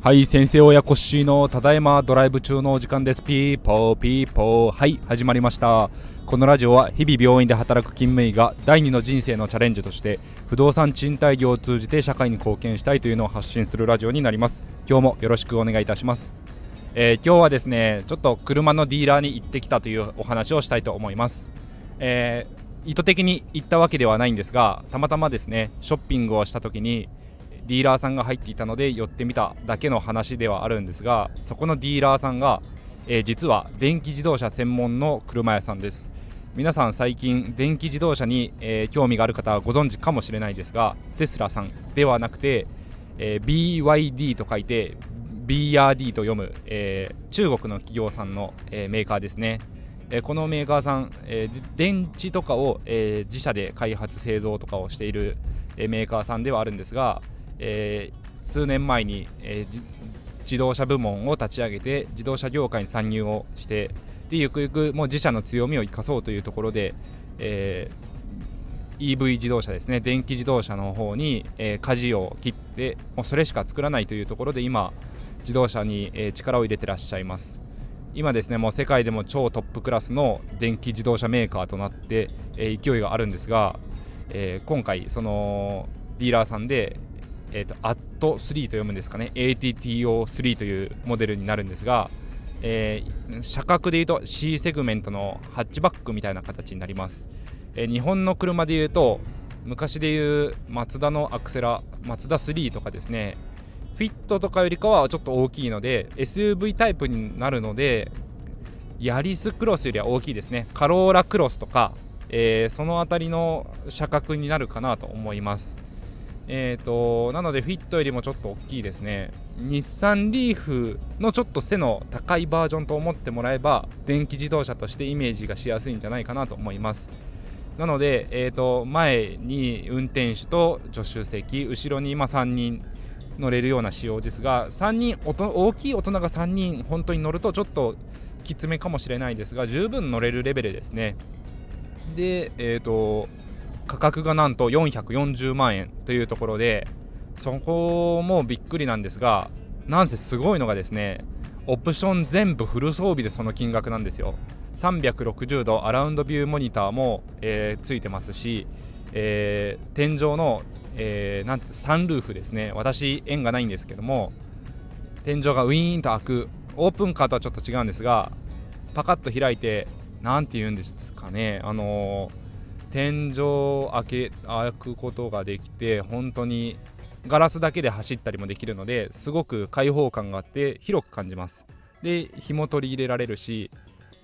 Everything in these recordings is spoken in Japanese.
はい先生親コッシーのただいまドライブ中のお時間です。ピーポーピーポー。はい始まりました。このラジオは日々病院で働く勤務医が第二の人生のチャレンジとして不動産賃貸業を通じて社会に貢献したいというのを発信するラジオになります。今日もよろしくお願いいたします。えー、今日はですねちょっと車のディーラーに行ってきたというお話をしたいと思います、えー、意図的に行ったわけではないんですがたまたまですねショッピングをした時にディーラーさんが入っていたので寄ってみただけの話ではあるんですがそこのディーラーさんが、えー、実は電気自動車専門の車屋さんです。皆さん最近電気自動車に、えー、興味がある方はご存知かもしれないですがテスラさんではなくて、えー、BYD と書いて BRD と読む、えー、中国の企業さんの、えメーカーですね。えこのメーカーさん、え電池とかを、え自社で開発製造とかをしている、えメーカーさんではあるんですが、え、数年前に、え、自動車部門を立ち上げて自動車業界に参入をしてでゆくゆくもう自社の強みを生かそうというところで、え、EV 自動車ですね電気自動車の方に、えー、舵を切ってもうそれしか作らないというところで今自動車に、え、力を入れてらっしゃいます。今ですねもう世界でも超トップクラスの電気自動車メーカーとなって、え、勢いがあるんですが、えー、今回そのディーラーさんでえーと、AT3 と読むんですかね。ATTO3 というモデルになるんですが、えー、車格でいうと C セグメントのハッチバックみたいな形になります、えー、日本の車でいうと昔でいうマツダのアクセラマツダ3とかですねフィットとかよりかはちょっと大きいので SUV タイプになるのでヤリスクロスよりは大きいですね。カローラクロスとか、えー、その辺りの車格になるかなと思います。えーと、なのでフィットよりもちょっと大きいですね。日産リーフのちょっと背の高いバージョンと思ってもらえば電気自動車としてイメージがしやすいんじゃないかなと思います。なので、えーと、前に運転手と助手席後ろに今3人乗れるような仕様ですが3人大きい大人が3人本当に乗るとちょっときつめかもしれないですが十分乗れるレベルですね。でえっ、ー、と価格がなんと440万円というところでそこもびっくりなんですがなんせすごいのがですねオプション全部フル装備でその金額なんですよ。360度アラウンドビューモニターも、えー、ついてますし、えー、天井の、えー、なんてサンルーフですね。私縁がないんですけども天井がウィーンと開く。オープンカーとはちょっと違うんですがパカッと開いて何て言うんですかね。あのー天井を開け開くことができて本当にガラスだけで走ったりもできるのですごく開放感があって広く感じます。で紐取り入れられるし、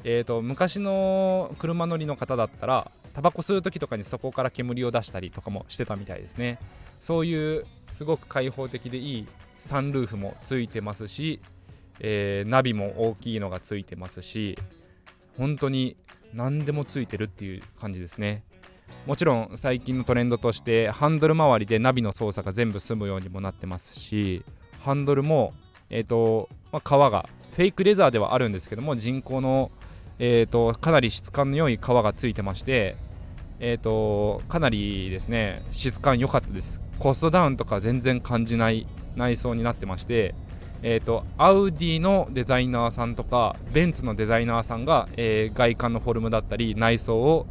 えーと、昔の車乗りの方だったらタバコ吸う時とかにそこから煙を出したりとかもしてたみたいですね。そういうすごく開放的でいいサンルーフもついてますし、えー、ナビも大きいのがついてますし本当に何でもついてるっていう感じですね。もちろん最近のトレンドとしてハンドル周りでナビの操作が全部済むようにもなってますしハンドルも、えーとまあ、革がフェイクレザーではあるんですけども人工の、えーと、かなり質感の良い革がついてまして、えーと、かなりですね質感良かったです。コストダウンとか全然感じない内装になってましてえーと、アウディのデザイナーさんとかベンツのデザイナーさんが、えー、外観のフォルムだったり内装を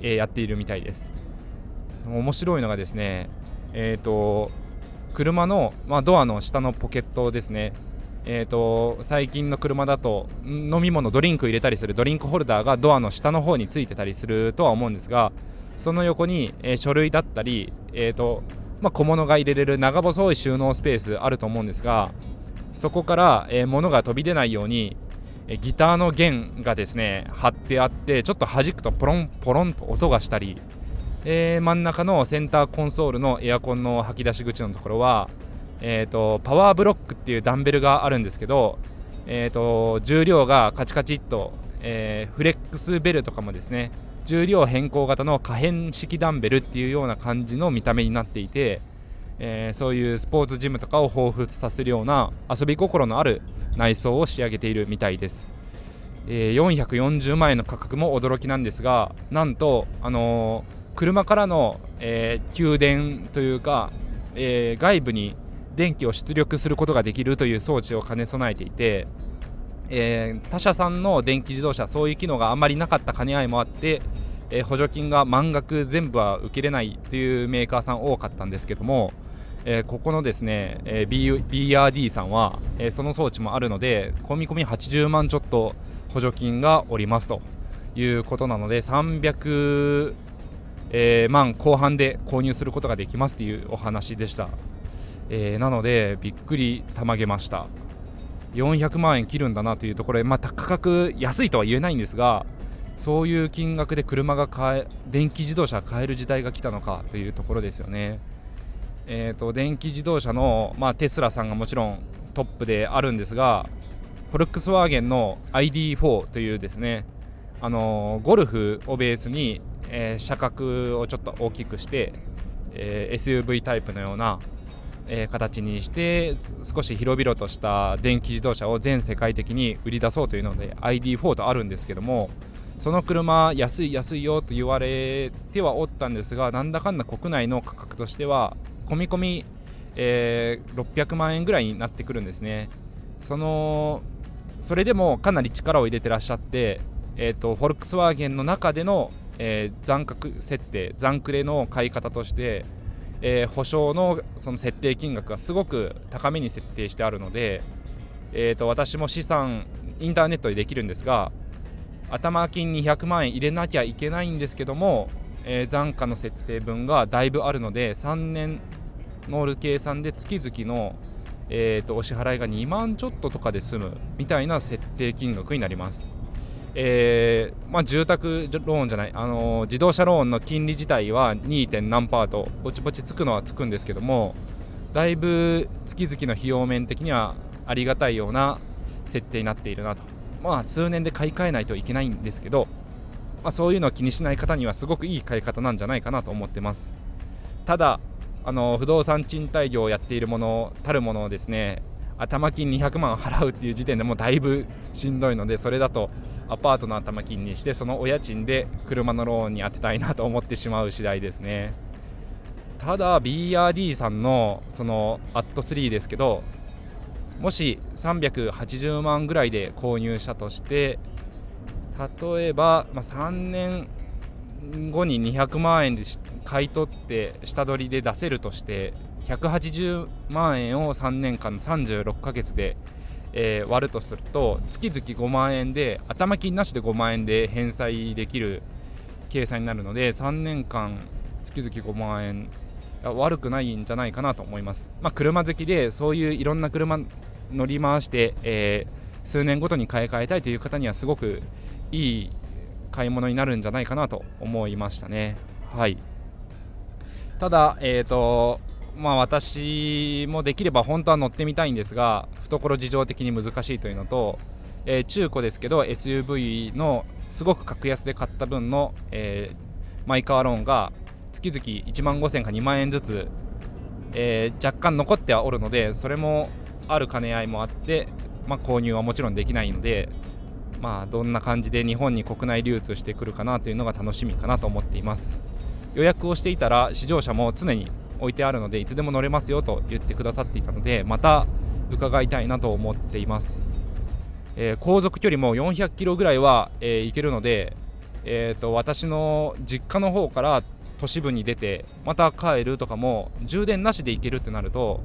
え、やっているみたいです。面白いのがですねえっ、と車の、まあ、ドアの下のポケットですね。えーと、最近の車だと飲み物ドリンク入れたりするドリンクホルダーがドアの下の方についてたりするとは思うんですがその横に、えー、書類だったり、えーとまあ、小物が入れれる長細い収納スペースあると思うんですがそこから、えー、物が飛び出ないようにギターの弦がですね貼ってあってちょっと弾くとポロンポロンと音がしたり、えー、真ん中のセンターコンソールのエアコンの吐き出し口のところは、えーと、パワーブロックっていうダンベルがあるんですけど、えーと、重量がカチカチっと、えー、フレックスベルとかもですね重量変更型の可変式ダンベルっていうような感じの見た目になっていて、えー、そういうスポーツジムとかを彷彿させるような遊び心のある内装を仕上げているみたいです、えー、440万円の価格も驚きなんですがなんと、あのー、車からの、え、給電というか、えー、外部に電気を出力することができるという装置を兼ね備えていて、えー、他社さんの電気自動車そういう機能があまりなかった兼ね合いもあって、えー、補助金が満額全部は受けれないというメーカーさん多かったんですけども、えー、ここのですね、え BRD さんは、えその装置もあるので込み込み80万ちょっと補助金がおりますということなので300、え万後半で購入することができますというお話でした。えー、なのでびっくりたまげました400万円切るんだなというところで、まあ、価格安いとは言えないんですがそういう金額で車が買え電気自動車買える時代が来たのかというところですよね。えーと、電気自動車の、まあ、テスラさんがもちろんトップであるんですがフォルクスワーゲンの ID4 というですねあのー、ゴルフをベースに、えー、車格をちょっと大きくして、えー、SUV タイプのようなえー、形にして少し広々とした電気自動車を全世界的に売り出そうというので ID4 とあるんですけどもその車安い安いよと言われてはおったんですがなんだかんだ国内の価格としては込み込み、えー、600万円ぐらいになってくるんですね。そのそれでもかなり力を入れてらっしゃって、えーと、フォルクスワーゲンの中での、えー、残価設定残クレの買い方としてえー、保証のその設定金額がすごく高めに設定してあるので、えー、と私も資産インターネットでできるんですが頭金200万円入れなきゃいけないんですけども、えー、残価の設定分がだいぶあるので3年の計算で月々の、えー、とお支払いが2万ちょっととかで済むみたいな設定金額になります。えー、まあ、住宅ローンじゃない、あのー、自動車ローンの金利自体は 2. 点何パーとぼちぼちつくのはつくんですけどもだいぶ月々の費用面的にはありがたいような設定になっているなとまあ数年で買い替えないといけないんですけど、まあ、そういうのを気にしない方にはすごくいい買い方なんじゃないかなと思ってますただあの不動産賃貸業をやっているものたるものをですね頭金200万払うっていう時点でもうだいぶしんどいのでそれだとアパートの頭金にしてそのお家賃で車のローンに当てたいなと思ってしまう次第ですね。ただ BRD さんのそのアット3ですけどもし380万ぐらいで購入したとして例えば、まあ、3年後に200万円で買い取って下取りで出せるとして180万円を3年間の36ヶ月でえー、割るとすると月々5万円で頭金なしで5万円で返済できる計算になるので3年間月々5万円悪くないんじゃないかなと思います、まあ、車好きでそういういろんな車乗り回して、えー、数年ごとに買い替えたいという方にはすごくいい買い物になるんじゃないかなと思いましたね。はい。ただ、えーとまあ、私もできれば本当は乗ってみたいんですが懐事情的に難しいというのと、えー、中古ですけど SUV のすごく格安で買った分の、えー、マイカーローンが月々1万5000か2万円ずつ、えー、若干残ってはおるのでそれもある兼ね合いもあって、まあ、購入はもちろんできないので、まあ、どんな感じで日本に国内流通してくるかなというのが楽しみかなと思っています。予約をしていたら試乗車も常に置いてあるのでいつでも乗れますよと言ってくださっていたのでまた伺いたいなと思っています、えー、航続距離も400キロぐらいは、えー、行けるので、えーと、私の実家の方から都市部に出てまた帰るとかも充電なしで行けるってなると、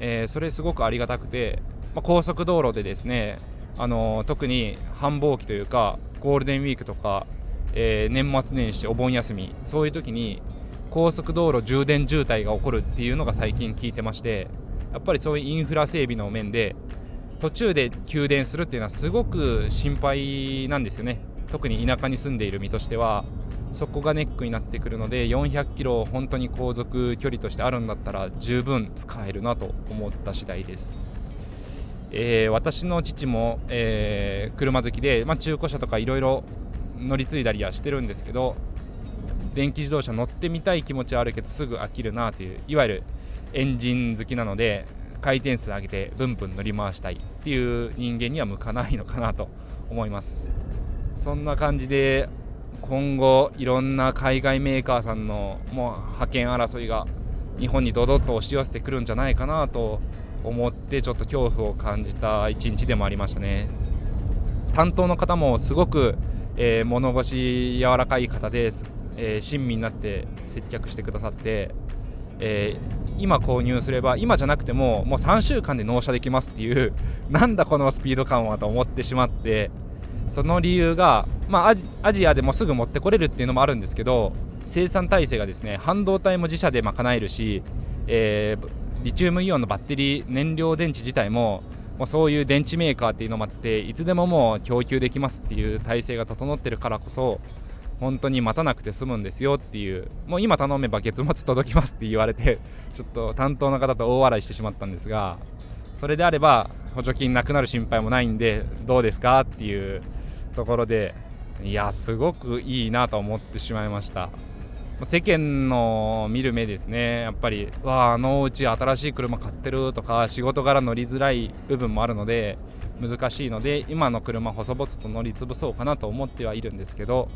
えー、それすごくありがたくて、まあ、高速道路でですねあのー、特に繁忙期というかゴールデンウィークとか、えー、年末年始お盆休みそういう時に高速道路充電渋滞が起こるっていうのが最近聞いてましてやっぱりそういうインフラ整備の面で途中で給電するっていうのはすごく心配なんですよね。特に田舎に住んでいる身としてはそこがネックになってくるので400キロ本当に航続距離としてあるんだったら十分使えるなと思った次第です、えー、私の父も、えー、車好きで、まあ、中古車とかいろいろ乗り継いだりはしてるんですけど電気自動車乗ってみたい気持ちはあるけどすぐ飽きるなといういわゆるエンジン好きなので回転数上げてブンブン乗り回したいっていう人間には向かないのかなと思います。そんな感じで今後いろんな海外メーカーさんのもう派遣争いが日本にドドッと押し寄せてくるんじゃないかなと思ってちょっと恐怖を感じた一日でもありましたね。担当の方もすごく、えー、物腰柔らかい方です、えー、親身になって接客してくださって、えー、今購入すれば今じゃなくてももう3週間で納車できますっていう なんだこのスピード感はと思ってしまってその理由が、まあ、アジアでもすぐ持ってこれるっていうのもあるんですけど生産体制がですね半導体も自社で賄えるし、えー、リチウムイオンのバッテリー燃料電池自体ももうそういう電池メーカーっていうのもあっていつでももう供給できますっていう体制が整ってるからこそ本当に待たなくて済むんですよっていう。もう今頼めば月末届きますって言われてちょっと担当の方と大笑いしてしまったんですがそれであれば補助金なくなる心配もないんでどうですかっていうところでいやすごくいいなと思ってしまいました。世間の見る目ですね。やっぱりわああのうち新しい車買ってるとか仕事柄乗りづらい部分もあるので難しいので今の車細々と乗り潰そうかなと思ってはいるんですけど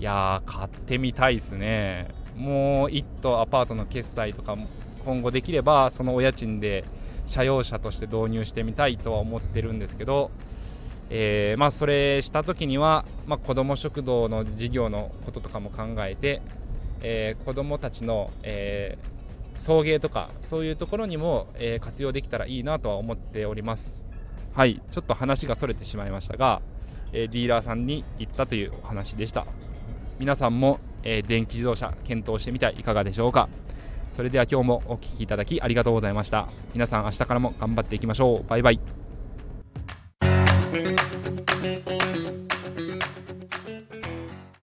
いやー買ってみたいですね。もう一棟アパートの決済とかも今後できればそのお家賃で車用車として導入してみたいとは思ってるんですけどえー、まあ、それした時には、まあ、子ども食堂の事業のこととかも考えて、えー、子どもたちの、えー、送迎とかそういうところにも、えー、活用できたらいいなとは思っております。はいちょっと話がそれてしまいましたが、えディーラーさんに行ったというお話でした。皆さんも、え電気自動車検討してみてはいかがでしょうか。それでは今日もお聴きいただきありがとうございました。皆さん明日からも頑張っていきましょう。バイバイ。